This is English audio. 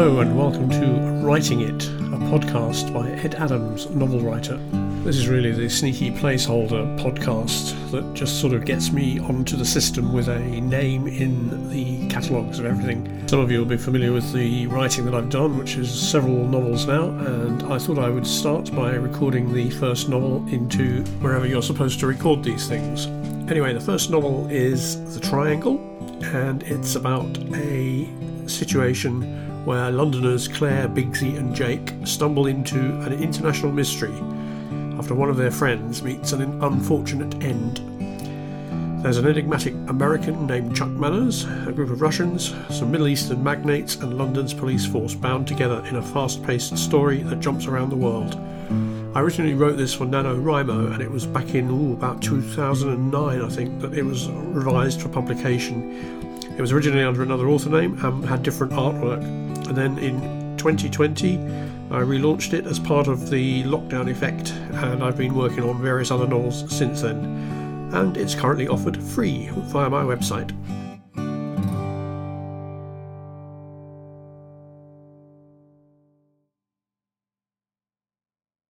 Writing It, a podcast by Ed Adams, novel writer. This is really the sneaky placeholder podcast that just sort of gets me onto the system with a name in the catalogues of everything. Some of you will be familiar with the writing that I've done, which is several novels now, and I thought I would start by recording the first novel into wherever you're supposed to record these things. Anyway, the first novel is The Triangle, and it's about a situation where Londoners Claire, Bigsy, and Jake stumble into an international mystery after one of their friends meets an unfortunate end. There's an enigmatic American named Chuck Manners, a group of Russians, some Middle Eastern magnates, and London's police force bound together in a fast paced story that jumps around the world. I originally wrote this for NaNoWriMo, and it was back in ooh, about 2009, I think, that it was revised for publication. It was originally under another author name and had different artwork. And then in 2020, I relaunched it as part of the lockdown effect, and I've been working on various other novels since then. And it's currently offered free via my website.